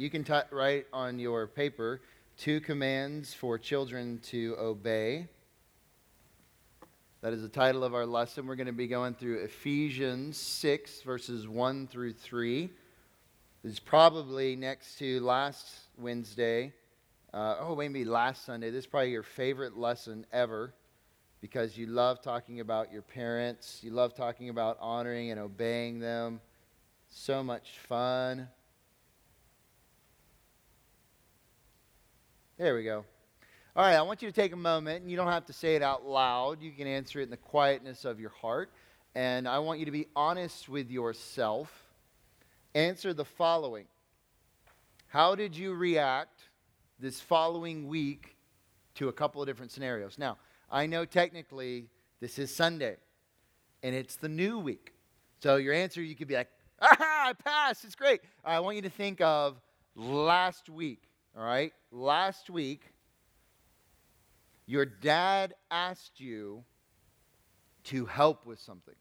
You can t- write on your paper two commands for children to obey. That is the title of our lesson. We're going to be going through Ephesians 6, verses 1 through 3. This is probably next to last Wednesday. Uh, oh, maybe last Sunday. This is probably your favorite lesson ever because you love talking about your parents. You love talking about honoring and obeying them. So much fun. There we go. All right, I want you to take a moment, and you don't have to say it out loud. You can answer it in the quietness of your heart. And I want you to be honest with yourself. Answer the following How did you react this following week to a couple of different scenarios? Now, I know technically this is Sunday, and it's the new week. So your answer, you could be like, ah, I passed. It's great. I want you to think of last week. All right? Last week, your dad asked you to help with something.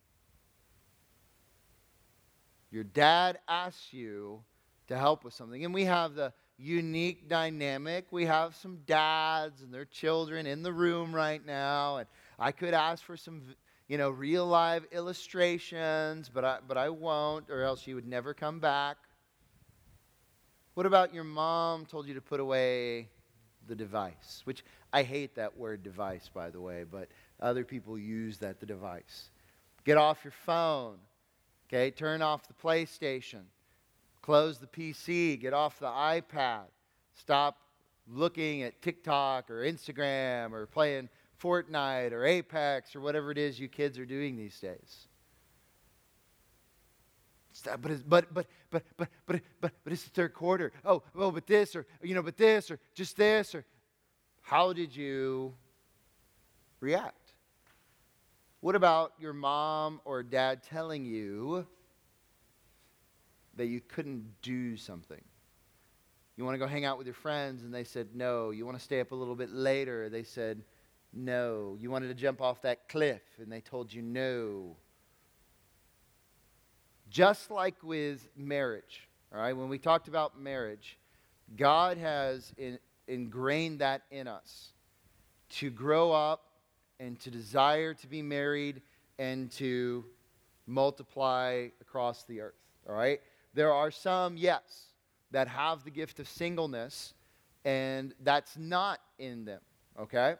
Your dad asked you to help with something. And we have the unique dynamic. We have some dads and their children in the room right now. And I could ask for some, you know, real live illustrations, but I, but I won't, or else you would never come back. What about your mom told you to put away the device? Which I hate that word device, by the way, but other people use that, the device. Get off your phone. Okay, turn off the PlayStation. Close the PC. Get off the iPad. Stop looking at TikTok or Instagram or playing Fortnite or Apex or whatever it is you kids are doing these days. But it's, but but but but but but but it's the third quarter. Oh, oh, but this or you know, but this or just this or how did you react? What about your mom or dad telling you that you couldn't do something? You want to go hang out with your friends and they said no. You want to stay up a little bit later, they said no. You wanted to jump off that cliff and they told you no. Just like with marriage, all right, when we talked about marriage, God has in, ingrained that in us to grow up and to desire to be married and to multiply across the earth, all right? There are some, yes, that have the gift of singleness, and that's not in them, okay?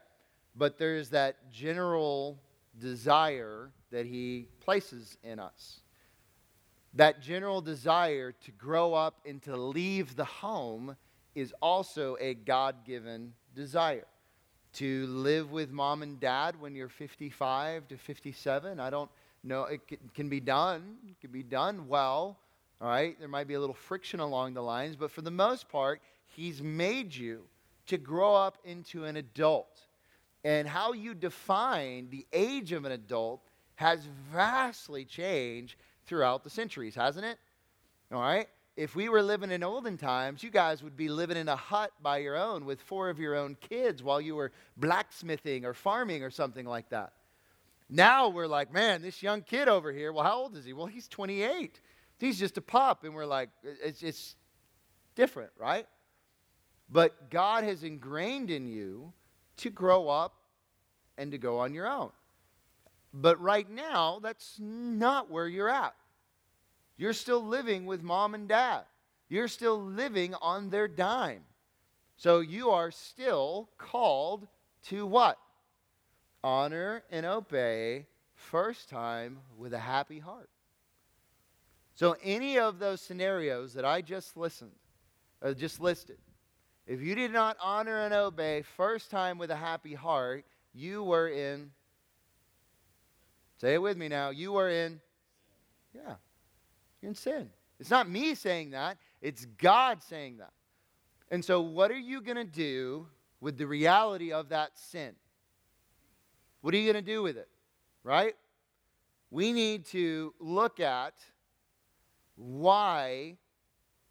But there's that general desire that He places in us that general desire to grow up and to leave the home is also a God given desire. To live with mom and dad when you're 55 to 57, I don't know, it can be done. It can be done well, all right? There might be a little friction along the lines, but for the most part, He's made you to grow up into an adult. And how you define the age of an adult has vastly changed throughout the centuries, hasn't it? All right? If we were living in olden times, you guys would be living in a hut by your own with four of your own kids while you were blacksmithing or farming or something like that. Now we're like, man, this young kid over here, well, how old is he? Well, he's 28. He's just a pup. And we're like, it's, it's different, right? But God has ingrained in you to grow up and to go on your own. But right now, that's not where you're at. You're still living with mom and dad. You're still living on their dime. So you are still called to what? Honor and obey first time with a happy heart. So any of those scenarios that I just listened, uh, just listed, if you did not honor and obey first time with a happy heart, you were in Say it with me now. You are in, yeah, you're in sin. It's not me saying that, it's God saying that. And so, what are you going to do with the reality of that sin? What are you going to do with it? Right? We need to look at why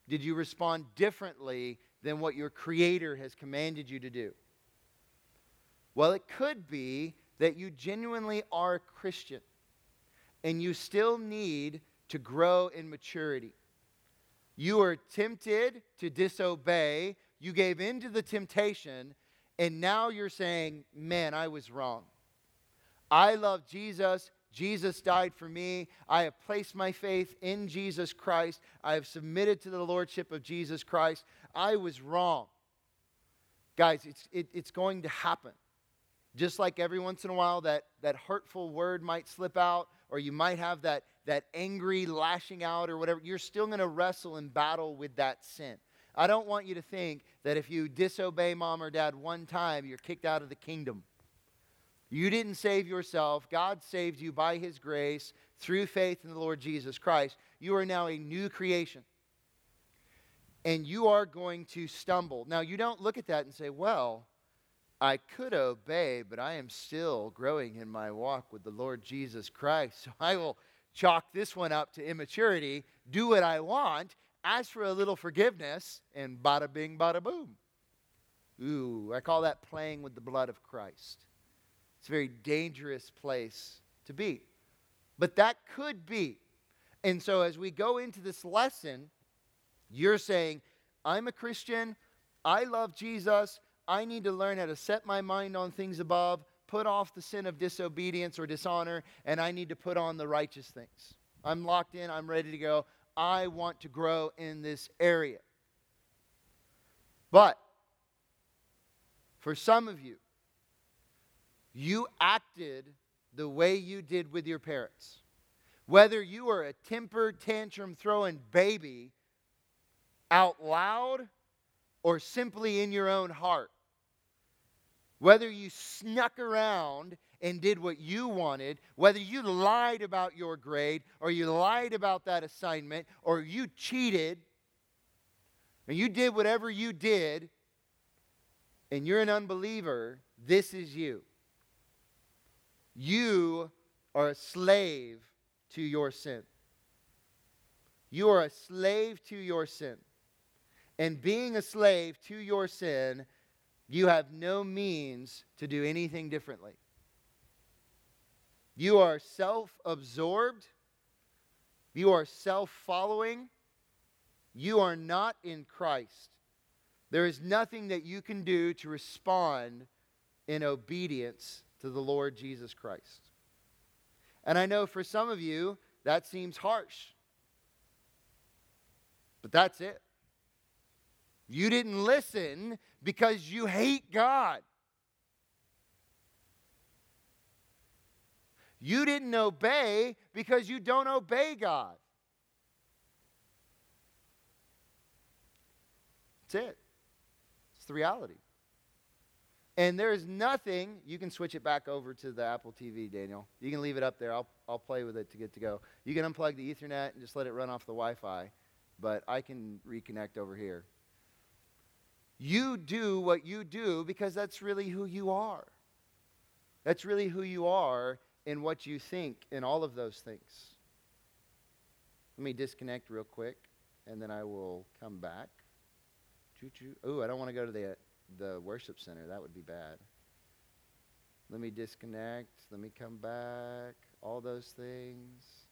did you respond differently than what your creator has commanded you to do? Well, it could be that you genuinely are a Christian and you still need to grow in maturity. You were tempted to disobey. You gave in to the temptation. And now you're saying, man, I was wrong. I love Jesus. Jesus died for me. I have placed my faith in Jesus Christ. I have submitted to the Lordship of Jesus Christ. I was wrong. Guys, it's, it, it's going to happen. Just like every once in a while that, that hurtful word might slip out, or you might have that, that angry lashing out or whatever, you're still going to wrestle and battle with that sin. I don't want you to think that if you disobey mom or dad one time, you're kicked out of the kingdom. You didn't save yourself. God saved you by his grace through faith in the Lord Jesus Christ. You are now a new creation. And you are going to stumble. Now, you don't look at that and say, well, I could obey, but I am still growing in my walk with the Lord Jesus Christ. So I will chalk this one up to immaturity, do what I want, ask for a little forgiveness, and bada bing, bada boom. Ooh, I call that playing with the blood of Christ. It's a very dangerous place to be. But that could be. And so as we go into this lesson, you're saying, I'm a Christian, I love Jesus, I need to learn how to set my mind on things above, put off the sin of disobedience or dishonor, and I need to put on the righteous things. I'm locked in, I'm ready to go. I want to grow in this area. But for some of you, you acted the way you did with your parents. Whether you were a temper tantrum throwing baby out loud or simply in your own heart, whether you snuck around and did what you wanted, whether you lied about your grade or you lied about that assignment or you cheated and you did whatever you did and you're an unbeliever, this is you. You are a slave to your sin. You are a slave to your sin. And being a slave to your sin you have no means to do anything differently. You are self absorbed. You are self following. You are not in Christ. There is nothing that you can do to respond in obedience to the Lord Jesus Christ. And I know for some of you that seems harsh, but that's it. You didn't listen because you hate God. You didn't obey because you don't obey God. That's it. It's the reality. And there's nothing, you can switch it back over to the Apple TV, Daniel. You can leave it up there. I'll, I'll play with it to get to go. You can unplug the Ethernet and just let it run off the Wi Fi, but I can reconnect over here. You do what you do because that's really who you are. That's really who you are in what you think in all of those things. Let me disconnect real quick and then I will come back. Oh, I don't want to go to the, the worship center. That would be bad. Let me disconnect. Let me come back. All those things.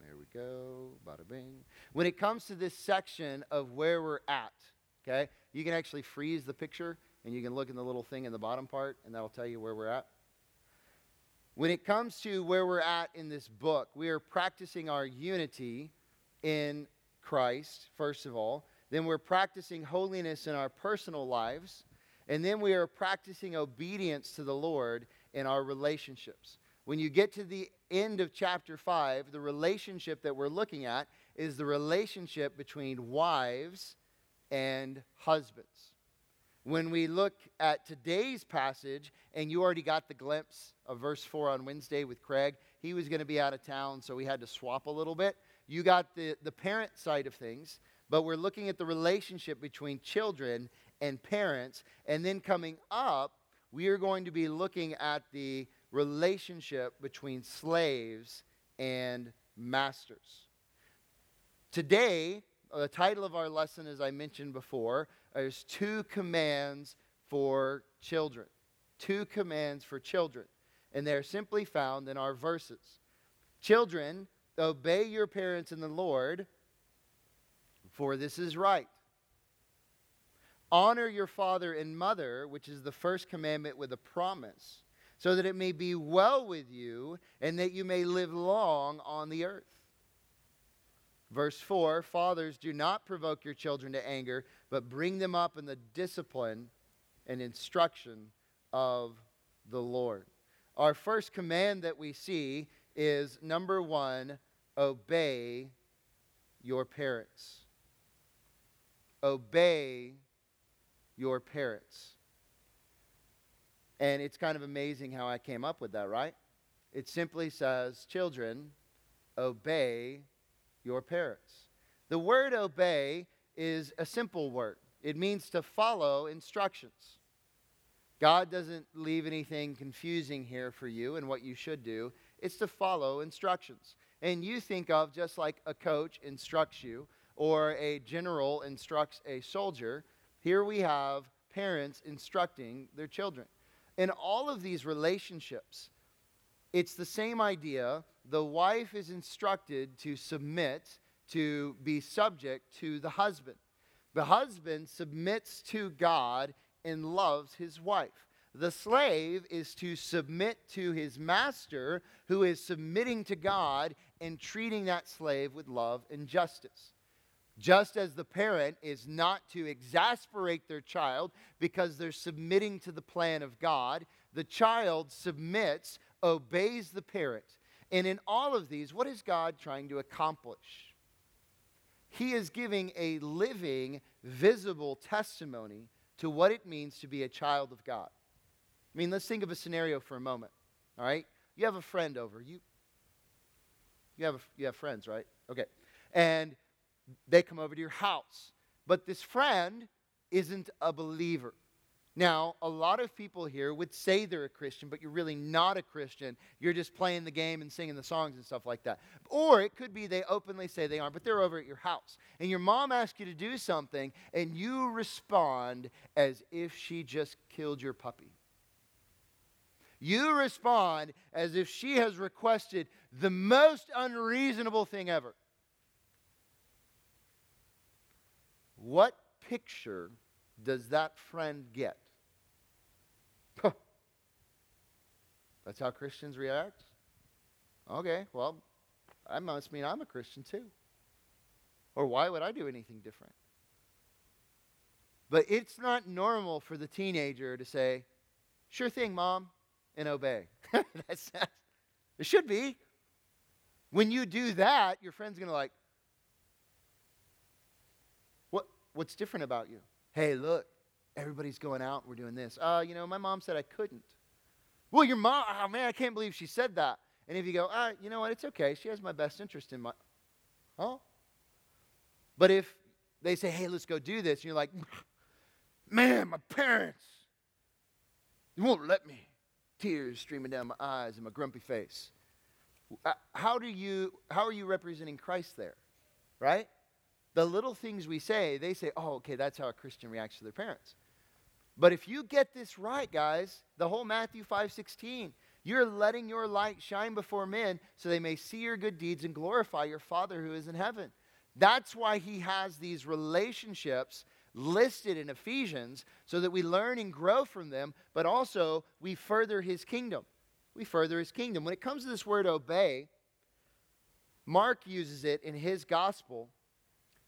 There we go. Bada bing. When it comes to this section of where we're at, okay, you can actually freeze the picture and you can look in the little thing in the bottom part and that'll tell you where we're at. When it comes to where we're at in this book, we are practicing our unity in Christ, first of all. Then we're practicing holiness in our personal lives. And then we are practicing obedience to the Lord in our relationships. When you get to the end of chapter 5, the relationship that we're looking at is the relationship between wives and husbands. When we look at today's passage, and you already got the glimpse of verse 4 on Wednesday with Craig, he was going to be out of town, so we had to swap a little bit. You got the, the parent side of things, but we're looking at the relationship between children and parents. And then coming up, we are going to be looking at the relationship between slaves and masters. Today, uh, the title of our lesson, as I mentioned before, is Two Commands for Children. Two commands for children. And they're simply found in our verses. Children, obey your parents in the Lord, for this is right. Honor your father and mother, which is the first commandment with a promise, so that it may be well with you and that you may live long on the earth. Verse 4 Fathers, do not provoke your children to anger, but bring them up in the discipline and instruction of the Lord. Our first command that we see is number one obey your parents. Obey your parents. And it's kind of amazing how I came up with that, right? It simply says, Children, obey your parents. The word obey is a simple word, it means to follow instructions. God doesn't leave anything confusing here for you and what you should do. It's to follow instructions. And you think of just like a coach instructs you or a general instructs a soldier, here we have parents instructing their children. In all of these relationships, it's the same idea. The wife is instructed to submit, to be subject to the husband. The husband submits to God and loves his wife. The slave is to submit to his master, who is submitting to God and treating that slave with love and justice. Just as the parent is not to exasperate their child because they're submitting to the plan of God, the child submits, obeys the parent. And in all of these, what is God trying to accomplish? He is giving a living, visible testimony to what it means to be a child of God. I mean, let's think of a scenario for a moment. All right? You have a friend over. You, you, have, a, you have friends, right? Okay. And they come over to your house. But this friend isn't a believer. Now, a lot of people here would say they're a Christian, but you're really not a Christian. You're just playing the game and singing the songs and stuff like that. Or it could be they openly say they aren't, but they're over at your house. And your mom asks you to do something, and you respond as if she just killed your puppy. You respond as if she has requested the most unreasonable thing ever. What picture does that friend get? That's how Christians react? Okay, well, that must mean I'm a Christian too. Or why would I do anything different? But it's not normal for the teenager to say, Sure thing, mom, and obey. That's, it should be. When you do that, your friend's going to like, What's different about you? Hey, look, everybody's going out. We're doing this. Uh, you know, my mom said I couldn't. Well, your mom, oh man, I can't believe she said that. And if you go, ah, you know what, it's okay. She has my best interest in my, huh? But if they say, hey, let's go do this, and you're like, man, my parents, they won't let me. Tears streaming down my eyes and my grumpy face. Uh, how do you, how are you representing Christ there? Right? The little things we say, they say, oh, okay, that's how a Christian reacts to their parents. But if you get this right, guys, the whole Matthew 5:16, you're letting your light shine before men so they may see your good deeds and glorify your Father who is in heaven. That's why he has these relationships listed in Ephesians so that we learn and grow from them, but also we further his kingdom. We further his kingdom. When it comes to this word obey, Mark uses it in his gospel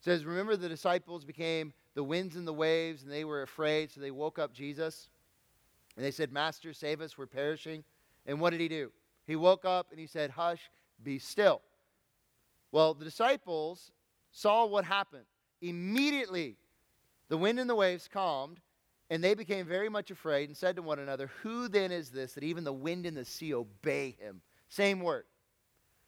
says, Remember the disciples became the winds and the waves, and they were afraid, so they woke up Jesus. And they said, Master, save us, we're perishing. And what did he do? He woke up and he said, Hush, be still. Well, the disciples saw what happened. Immediately, the wind and the waves calmed, and they became very much afraid and said to one another, Who then is this that even the wind and the sea obey him? Same word.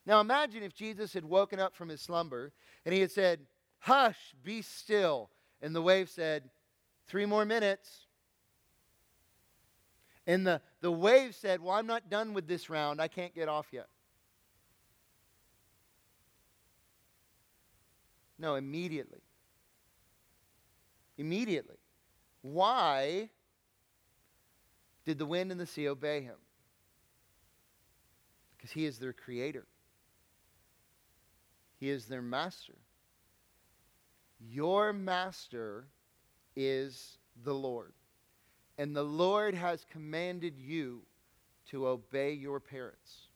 Now imagine if Jesus had woken up from his slumber and he had said, Hush, be still. And the wave said, Three more minutes. And the, the wave said, Well, I'm not done with this round. I can't get off yet. No, immediately. Immediately. Why did the wind and the sea obey him? Because he is their creator. he is their master. Your master is the Lord. And the Lord has commanded you to obey your parents.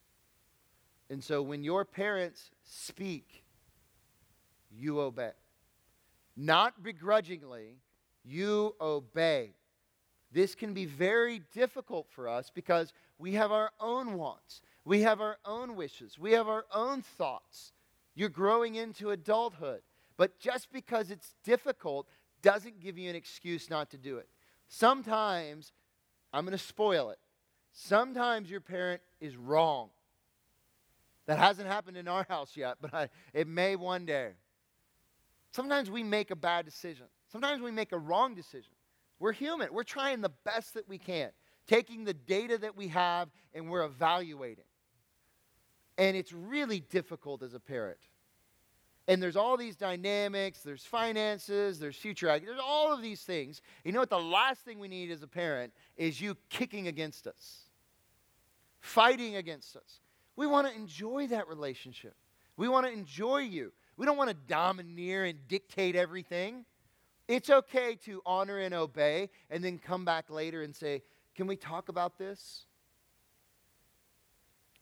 And so when your parents speak, you obey. Not begrudgingly, you obey. This can be very difficult for us because we have our own wants, we have our own wishes, we have our own thoughts. You're growing into adulthood. But just because it's difficult doesn't give you an excuse not to do it. Sometimes, I'm going to spoil it. Sometimes your parent is wrong. That hasn't happened in our house yet, but I, it may one day. Sometimes we make a bad decision. Sometimes we make a wrong decision. We're human. We're trying the best that we can, taking the data that we have and we're evaluating. And it's really difficult as a parent. And there's all these dynamics, there's finances, there's future, there's all of these things. You know what? The last thing we need as a parent is you kicking against us, fighting against us. We want to enjoy that relationship. We want to enjoy you. We don't want to domineer and dictate everything. It's okay to honor and obey and then come back later and say, Can we talk about this?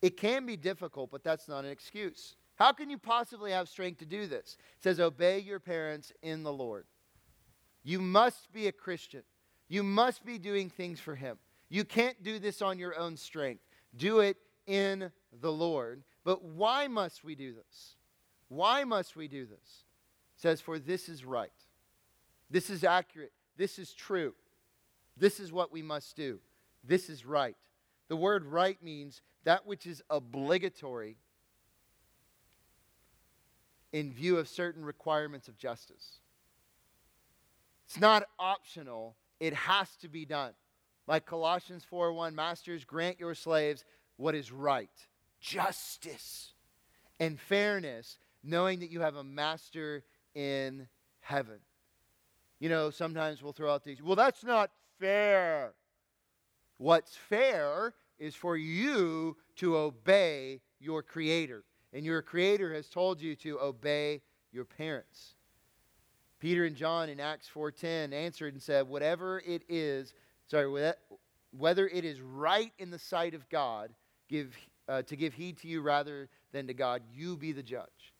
It can be difficult, but that's not an excuse. How can you possibly have strength to do this? It says, Obey your parents in the Lord. You must be a Christian. You must be doing things for Him. You can't do this on your own strength. Do it in the Lord. But why must we do this? Why must we do this? It says, For this is right. This is accurate. This is true. This is what we must do. This is right. The word right means that which is obligatory in view of certain requirements of justice. It's not optional, it has to be done. Like Colossians 4:1, masters grant your slaves what is right, justice, and fairness, knowing that you have a master in heaven. You know, sometimes we'll throw out these, well, that's not fair. What's fair is for you to obey your Creator. And your Creator has told you to obey your parents. Peter and John in Acts 4:10 answered and said, "Whatever it is, sorry, whether it is right in the sight of God, give uh, to give heed to you rather than to God, you be the judge."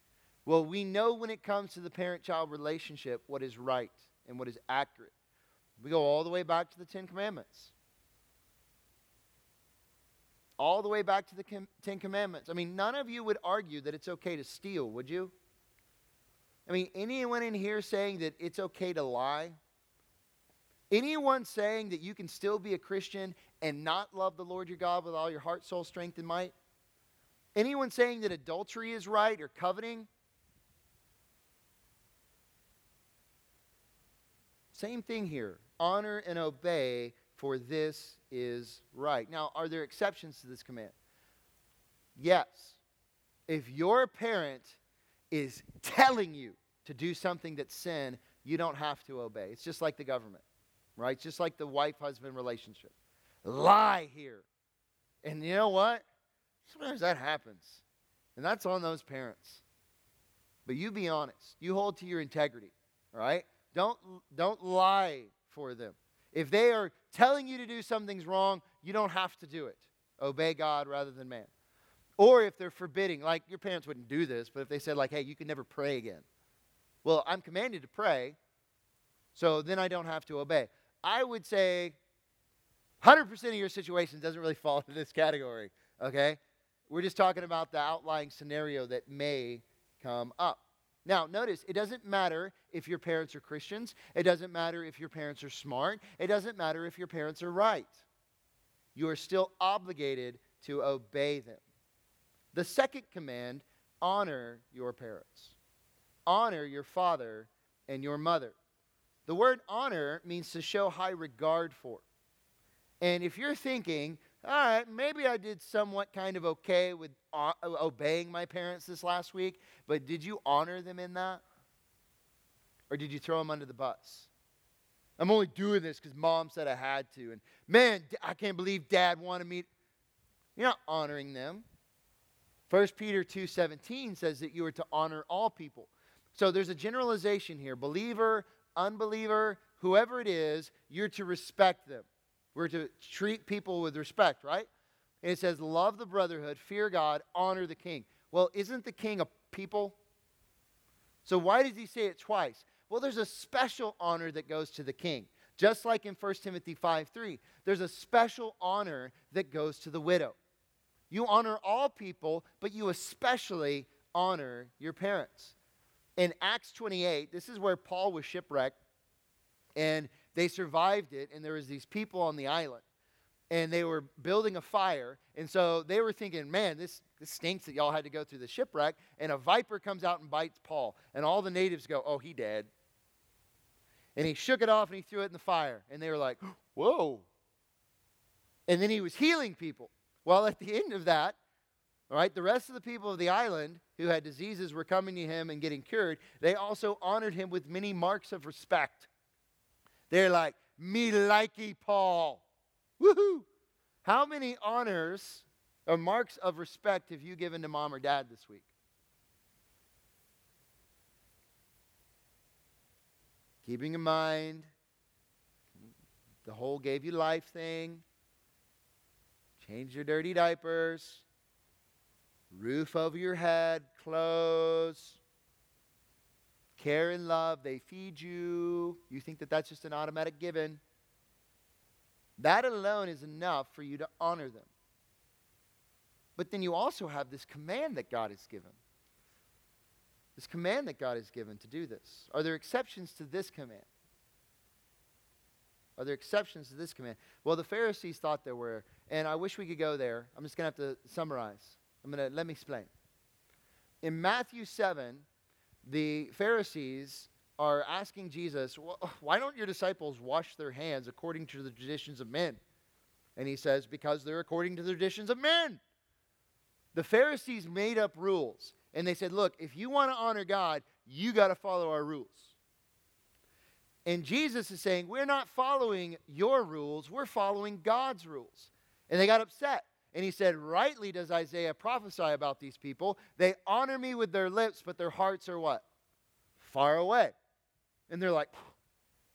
Well, we know when it comes to the parent-child relationship what is right and what is accurate. We go all the way back to the Ten Commandments. All the way back to the Ten Commandments. I mean, none of you would argue that it's okay to steal, would you? I mean, anyone in here saying that it's okay to lie? Anyone saying that you can still be a Christian and not love the Lord your God with all your heart, soul, strength, and might? Anyone saying that adultery is right or coveting? Same thing here. Honor and obey, for this is right. Now, are there exceptions to this command? Yes. If your parent is telling you to do something that's sin, you don't have to obey. It's just like the government, right? It's just like the wife husband relationship. Lie here. And you know what? Sometimes that happens. And that's on those parents. But you be honest. You hold to your integrity, right? Don't, don't lie for them. If they are telling you to do something's wrong, you don't have to do it. Obey God rather than man. Or if they're forbidding, like your parents wouldn't do this, but if they said, like, hey, you can never pray again. Well, I'm commanded to pray, so then I don't have to obey. I would say 100% of your situation doesn't really fall into this category, okay? We're just talking about the outlying scenario that may come up. Now, notice, it doesn't matter if your parents are Christians. It doesn't matter if your parents are smart. It doesn't matter if your parents are right. You are still obligated to obey them. The second command honor your parents, honor your father and your mother. The word honor means to show high regard for. And if you're thinking, all right, maybe I did somewhat kind of okay with obeying my parents this last week, but did you honor them in that? Or did you throw them under the bus? I'm only doing this because mom said I had to. And man, I can't believe dad wanted me. You're not honoring them. 1 Peter 2:17 says that you are to honor all people. So there's a generalization here. Believer, unbeliever, whoever it is, you're to respect them. We're to treat people with respect, right? And it says, Love the brotherhood, fear God, honor the king. Well, isn't the king a people? So why does he say it twice? Well, there's a special honor that goes to the king. Just like in 1 Timothy 5 3, there's a special honor that goes to the widow. You honor all people, but you especially honor your parents. In Acts 28, this is where Paul was shipwrecked, and they survived it, and there was these people on the island, and they were building a fire, and so they were thinking, man, this, this stinks that y'all had to go through the shipwreck, and a viper comes out and bites Paul, and all the natives go, oh, he dead. And he shook it off and he threw it in the fire, and they were like, whoa. And then he was healing people. Well, at the end of that, all right, the rest of the people of the island who had diseases were coming to him and getting cured. They also honored him with many marks of respect. They're like, me likey Paul. Woohoo! How many honors or marks of respect have you given to mom or dad this week? Keeping in mind the whole gave you life thing, change your dirty diapers, roof over your head, clothes, care and love. They feed you. You think that that's just an automatic given. That alone is enough for you to honor them. But then you also have this command that God has given. This command that God has given to do this. Are there exceptions to this command? Are there exceptions to this command? Well, the Pharisees thought there were, and I wish we could go there. I'm just going to have to summarize. I'm going to let me explain. In Matthew 7, the Pharisees are asking Jesus, Why don't your disciples wash their hands according to the traditions of men? And he says, Because they're according to the traditions of men. The Pharisees made up rules. And they said, Look, if you want to honor God, you got to follow our rules. And Jesus is saying, We're not following your rules, we're following God's rules. And they got upset. And he said, Rightly does Isaiah prophesy about these people. They honor me with their lips, but their hearts are what? Far away. And they're like,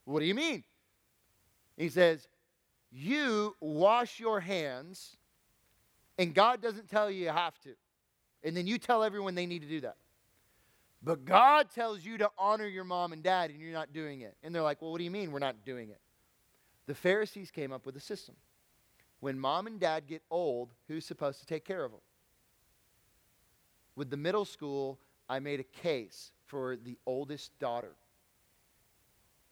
What do you mean? He says, You wash your hands, and God doesn't tell you you have to. And then you tell everyone they need to do that. But God tells you to honor your mom and dad, and you're not doing it. And they're like, Well, what do you mean we're not doing it? The Pharisees came up with a system when mom and dad get old, who's supposed to take care of them? With the middle school, I made a case for the oldest daughter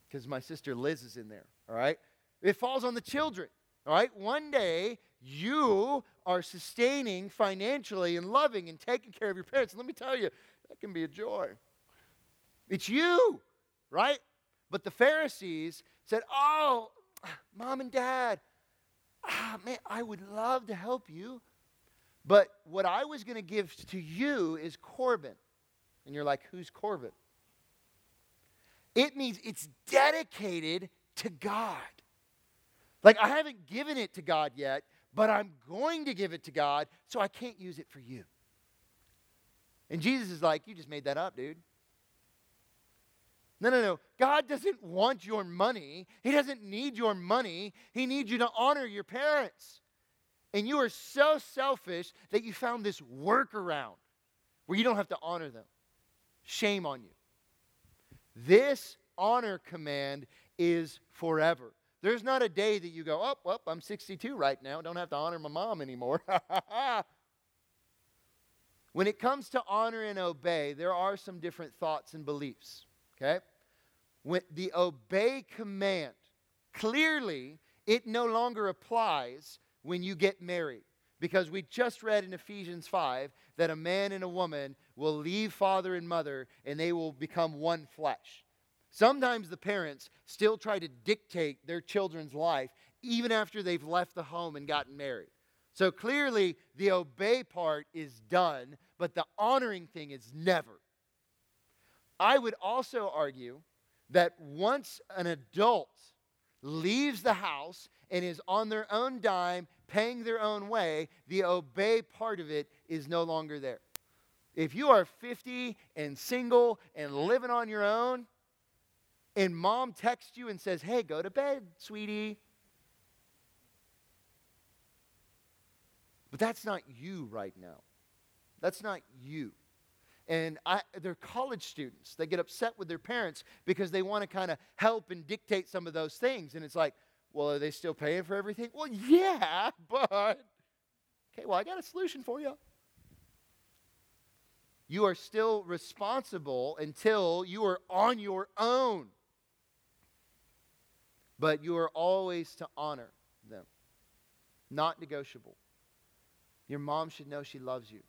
because my sister Liz is in there, all right? It falls on the children, all right? One day, you are sustaining financially and loving and taking care of your parents. And let me tell you, that can be a joy. It's you, right? But the Pharisees said, Oh, mom and dad, ah, man, I would love to help you. But what I was going to give to you is Corban. And you're like, who's Corban? It means it's dedicated to God. Like, I haven't given it to God yet, but I'm going to give it to God, so I can't use it for you. And Jesus is like, you just made that up, dude. No, no, no. God doesn't want your money. He doesn't need your money. He needs you to honor your parents. And you are so selfish that you found this workaround where you don't have to honor them. Shame on you. This honor command is forever. There's not a day that you go, oh, well, I'm 62 right now. Don't have to honor my mom anymore. when it comes to honor and obey, there are some different thoughts and beliefs. Okay? When the obey command, clearly, it no longer applies when you get married. Because we just read in Ephesians 5 that a man and a woman will leave father and mother and they will become one flesh. Sometimes the parents still try to dictate their children's life even after they've left the home and gotten married. So clearly, the obey part is done, but the honoring thing is never. I would also argue that once an adult leaves the house and is on their own dime paying their own way, the obey part of it is no longer there. If you are 50 and single and living on your own, and mom texts you and says, Hey, go to bed, sweetie. But that's not you right now. That's not you. And I, they're college students. They get upset with their parents because they want to kind of help and dictate some of those things. And it's like, well, are they still paying for everything? Well, yeah, but okay, well, I got a solution for you. You are still responsible until you are on your own. But you are always to honor them, not negotiable. Your mom should know she loves you.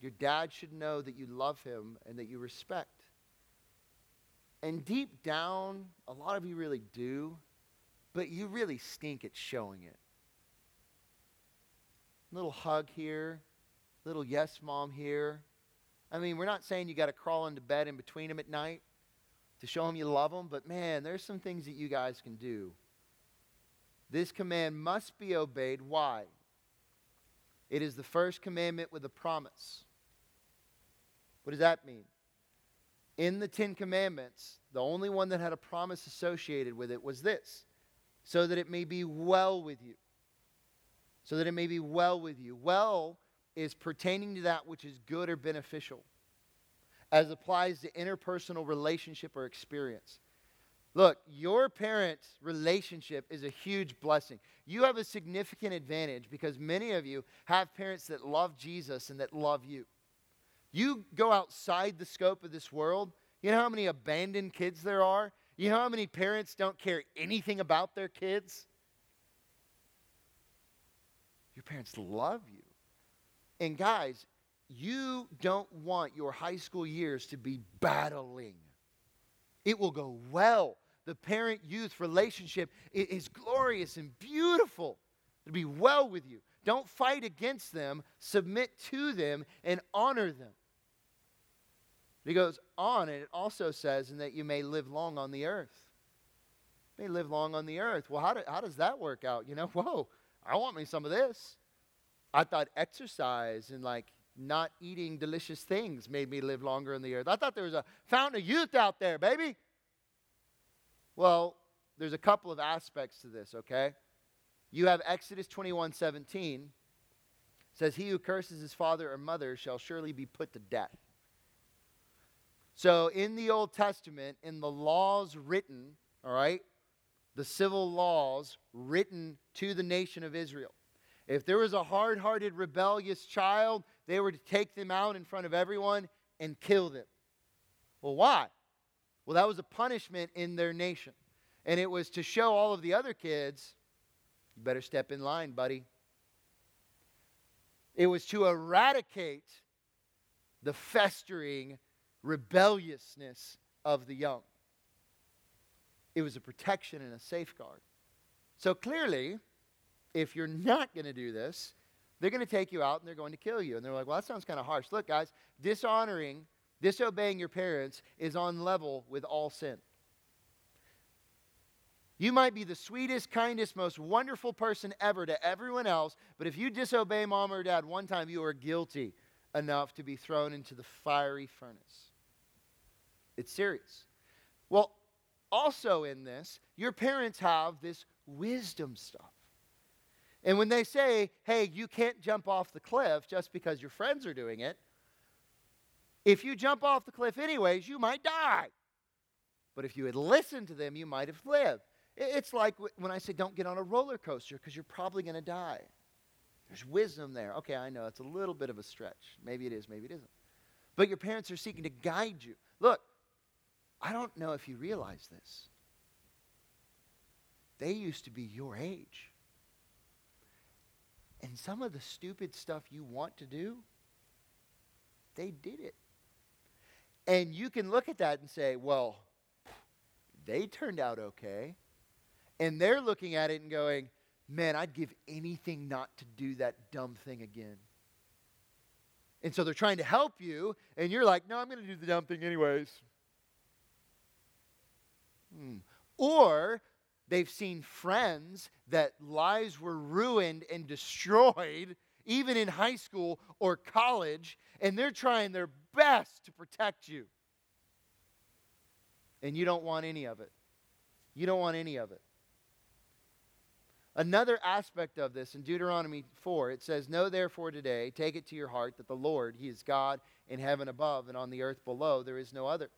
Your dad should know that you love him and that you respect. And deep down, a lot of you really do, but you really stink at showing it. Little hug here, little yes, mom here. I mean, we're not saying you got to crawl into bed in between them at night to show them you love them, but man, there's some things that you guys can do. This command must be obeyed. Why? It is the first commandment with a promise. What does that mean? In the Ten Commandments, the only one that had a promise associated with it was this so that it may be well with you. So that it may be well with you. Well is pertaining to that which is good or beneficial, as applies to interpersonal relationship or experience. Look, your parents' relationship is a huge blessing. You have a significant advantage because many of you have parents that love Jesus and that love you. You go outside the scope of this world, you know how many abandoned kids there are? You know how many parents don't care anything about their kids? Your parents love you. And guys, you don't want your high school years to be battling. It will go well. The parent youth relationship is glorious and beautiful. It'll be well with you. Don't fight against them, submit to them, and honor them. He goes on, and it also says, and that you may live long on the earth. You may live long on the earth. Well, how, do, how does that work out? You know, whoa, I want me some of this. I thought exercise and like not eating delicious things made me live longer on the earth. I thought there was a fountain of youth out there, baby. Well, there's a couple of aspects to this, okay? You have Exodus 21 17 says, He who curses his father or mother shall surely be put to death. So in the Old Testament, in the laws written, all right, the civil laws written to the nation of Israel, if there was a hard hearted, rebellious child, they were to take them out in front of everyone and kill them. Well, why? Well, that was a punishment in their nation. And it was to show all of the other kids, you better step in line, buddy. It was to eradicate the festering rebelliousness of the young. It was a protection and a safeguard. So clearly, if you're not going to do this, they're going to take you out and they're going to kill you. And they're like, well, that sounds kind of harsh. Look, guys, dishonoring, disobeying your parents is on level with all sin. You might be the sweetest, kindest, most wonderful person ever to everyone else, but if you disobey mom or dad one time, you are guilty enough to be thrown into the fiery furnace. It's serious. Well, also in this, your parents have this wisdom stuff. And when they say, hey, you can't jump off the cliff just because your friends are doing it, if you jump off the cliff anyways, you might die. But if you had listened to them, you might have lived. It's like when I say don't get on a roller coaster because you're probably going to die. There's wisdom there. Okay, I know it's a little bit of a stretch. Maybe it is, maybe it isn't. But your parents are seeking to guide you. Look, I don't know if you realize this. They used to be your age. And some of the stupid stuff you want to do, they did it. And you can look at that and say, well, they turned out okay. And they're looking at it and going, man, I'd give anything not to do that dumb thing again. And so they're trying to help you, and you're like, no, I'm going to do the dumb thing anyways. Hmm. Or They've seen friends that lives were ruined and destroyed, even in high school or college, and they're trying their best to protect you. And you don't want any of it. You don't want any of it. Another aspect of this in Deuteronomy 4, it says, Know therefore today, take it to your heart that the Lord, He is God in heaven above and on the earth below, there is no other.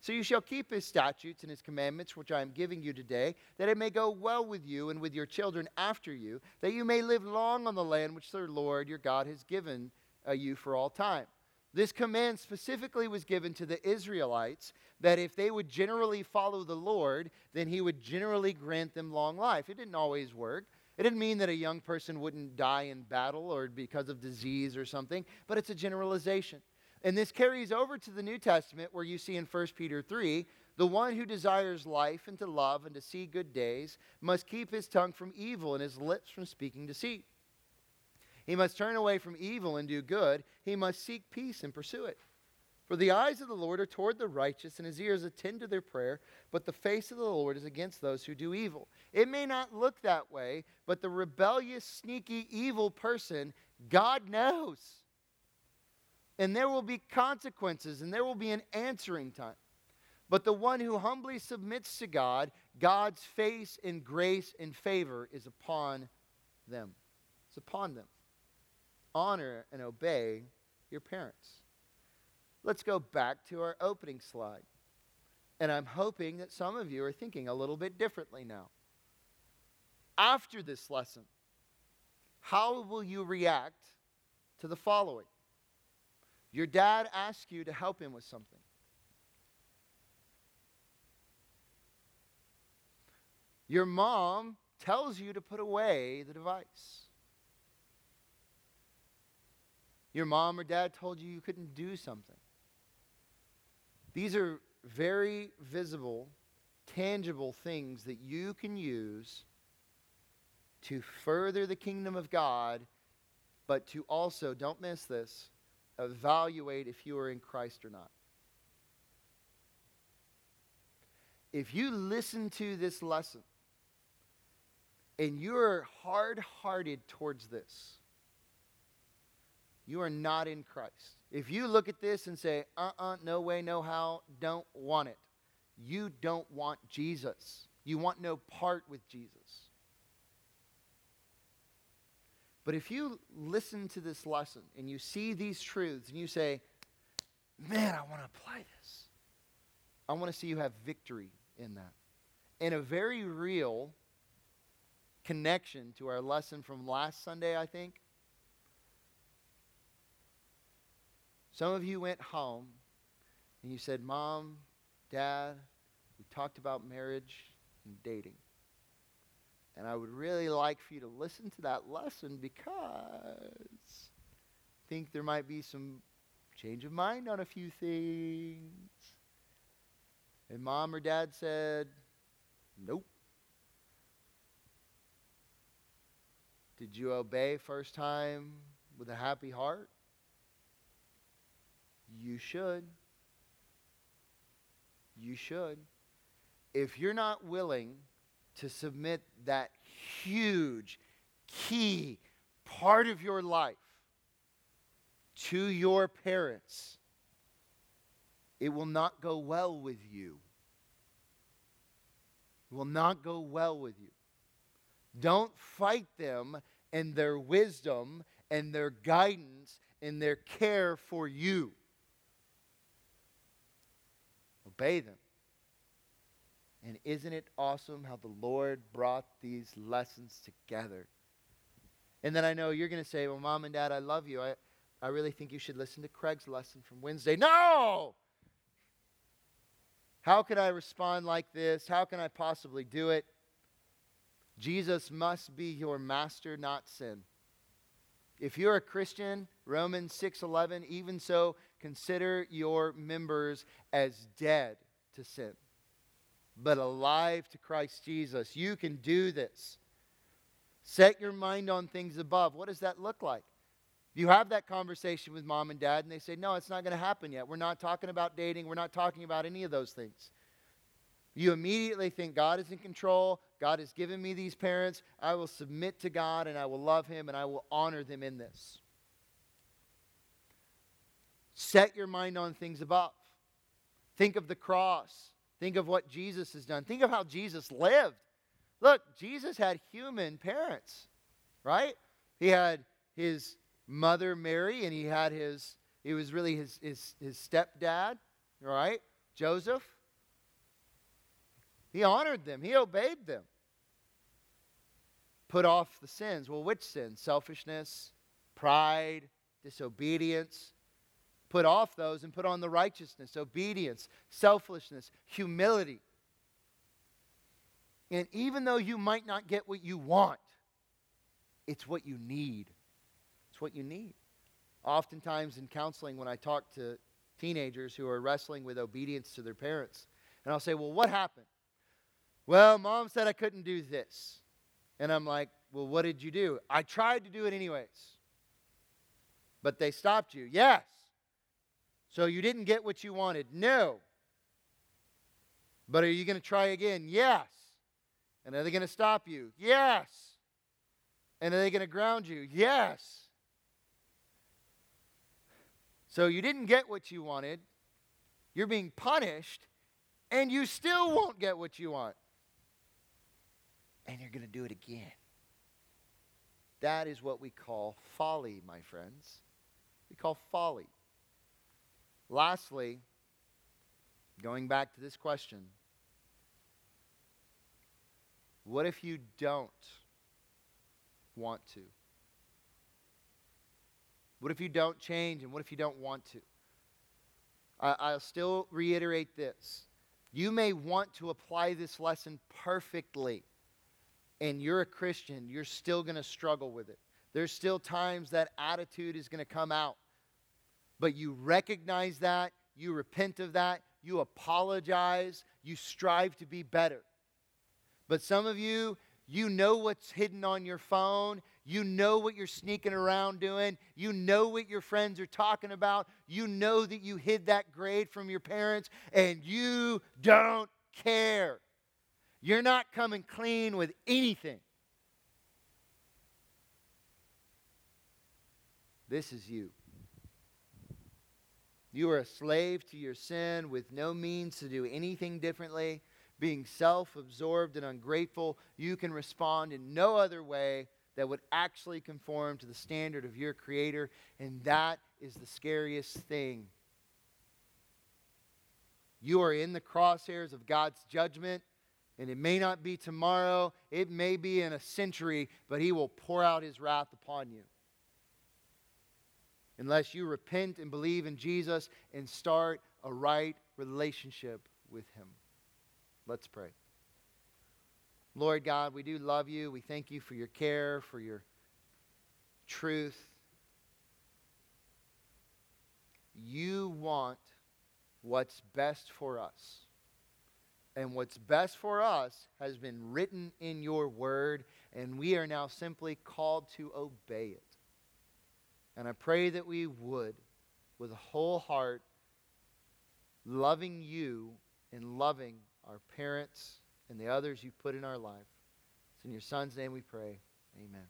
So you shall keep his statutes and his commandments, which I am giving you today, that it may go well with you and with your children after you, that you may live long on the land which the Lord your God has given uh, you for all time. This command specifically was given to the Israelites that if they would generally follow the Lord, then he would generally grant them long life. It didn't always work. It didn't mean that a young person wouldn't die in battle or because of disease or something, but it's a generalization. And this carries over to the New Testament where you see in 1 Peter 3 the one who desires life and to love and to see good days must keep his tongue from evil and his lips from speaking deceit. He must turn away from evil and do good. He must seek peace and pursue it. For the eyes of the Lord are toward the righteous, and his ears attend to their prayer, but the face of the Lord is against those who do evil. It may not look that way, but the rebellious, sneaky, evil person, God knows. And there will be consequences, and there will be an answering time. But the one who humbly submits to God, God's face and grace and favor is upon them. It's upon them. Honor and obey your parents. Let's go back to our opening slide. And I'm hoping that some of you are thinking a little bit differently now. After this lesson, how will you react to the following? Your dad asks you to help him with something. Your mom tells you to put away the device. Your mom or dad told you you couldn't do something. These are very visible, tangible things that you can use to further the kingdom of God, but to also, don't miss this, evaluate if you are in Christ or not. If you listen to this lesson and you're hard hearted towards this, you are not in Christ. If you look at this and say, uh uh-uh, uh, no way, no how, don't want it, you don't want Jesus. You want no part with Jesus. But if you listen to this lesson and you see these truths and you say, man, I want to apply this, I want to see you have victory in that. And a very real connection to our lesson from last Sunday, I think, Some of you went home and you said, Mom, Dad, we talked about marriage and dating. And I would really like for you to listen to that lesson because I think there might be some change of mind on a few things. And mom or dad said, Nope. Did you obey first time with a happy heart? You should. You should. If you're not willing to submit that huge, key part of your life to your parents, it will not go well with you. It will not go well with you. Don't fight them and their wisdom and their guidance and their care for you. Obey them. And isn't it awesome how the Lord brought these lessons together? And then I know you're going to say, Well, mom and dad, I love you. I, I really think you should listen to Craig's lesson from Wednesday. No! How could I respond like this? How can I possibly do it? Jesus must be your master, not sin. If you're a Christian, Romans 6:11, even so consider your members as dead to sin, but alive to Christ Jesus. You can do this. Set your mind on things above. What does that look like? You have that conversation with mom and dad, and they say, No, it's not going to happen yet. We're not talking about dating. We're not talking about any of those things. You immediately think God is in control. God has given me these parents. I will submit to God and I will love Him and I will honor them in this. Set your mind on things above. Think of the cross. Think of what Jesus has done. Think of how Jesus lived. Look, Jesus had human parents, right? He had his mother Mary, and he had his, it was really his, his, his stepdad, right? Joseph. He honored them, he obeyed them. Put off the sins. Well, which sins? Selfishness, pride, disobedience. Put off those and put on the righteousness, obedience, selflessness, humility. And even though you might not get what you want, it's what you need. It's what you need. Oftentimes in counseling, when I talk to teenagers who are wrestling with obedience to their parents, and I'll say, Well, what happened? Well, mom said I couldn't do this. And I'm like, Well, what did you do? I tried to do it anyways. But they stopped you. Yes. So you didn't get what you wanted? No. But are you going to try again? Yes. And are they going to stop you? Yes. And are they going to ground you? Yes. So you didn't get what you wanted. You're being punished, and you still won't get what you want. And you're going to do it again. That is what we call folly, my friends. We call folly. Lastly, going back to this question what if you don't want to? What if you don't change and what if you don't want to? I, will still reiterate this. You may want to apply this lesson perfectly, and you're a Christian, you're still going to struggle with it. There's still times that attitude is going to come out. But you recognize that, you repent of that, you apologize, you strive to be better. But some of you, you know what's hidden on your phone. You know what you're sneaking around doing. You know what your friends are talking about. You know that you hid that grade from your parents, and you don't care. You're not coming clean with anything. This is you. You are a slave to your sin with no means to do anything differently being self absorbed and ungrateful, you can respond in no other way that would actually conform to the standard of your Creator. And that is the scariest thing. You are in the crosshairs of God's judgment, and it may not be tomorrow, it may be in a century, but He will pour out His wrath upon you. Unless you repent and believe in Jesus and start a right relationship with Him. Let's pray. Lord God, we do love you. We thank you for your care, for your truth. You want what's best for us. And what's best for us has been written in your word, and we are now simply called to obey it. And I pray that we would, with a whole heart, loving you and loving our parents, and the others you've put in our life. It's in your Son's name we pray. Amen.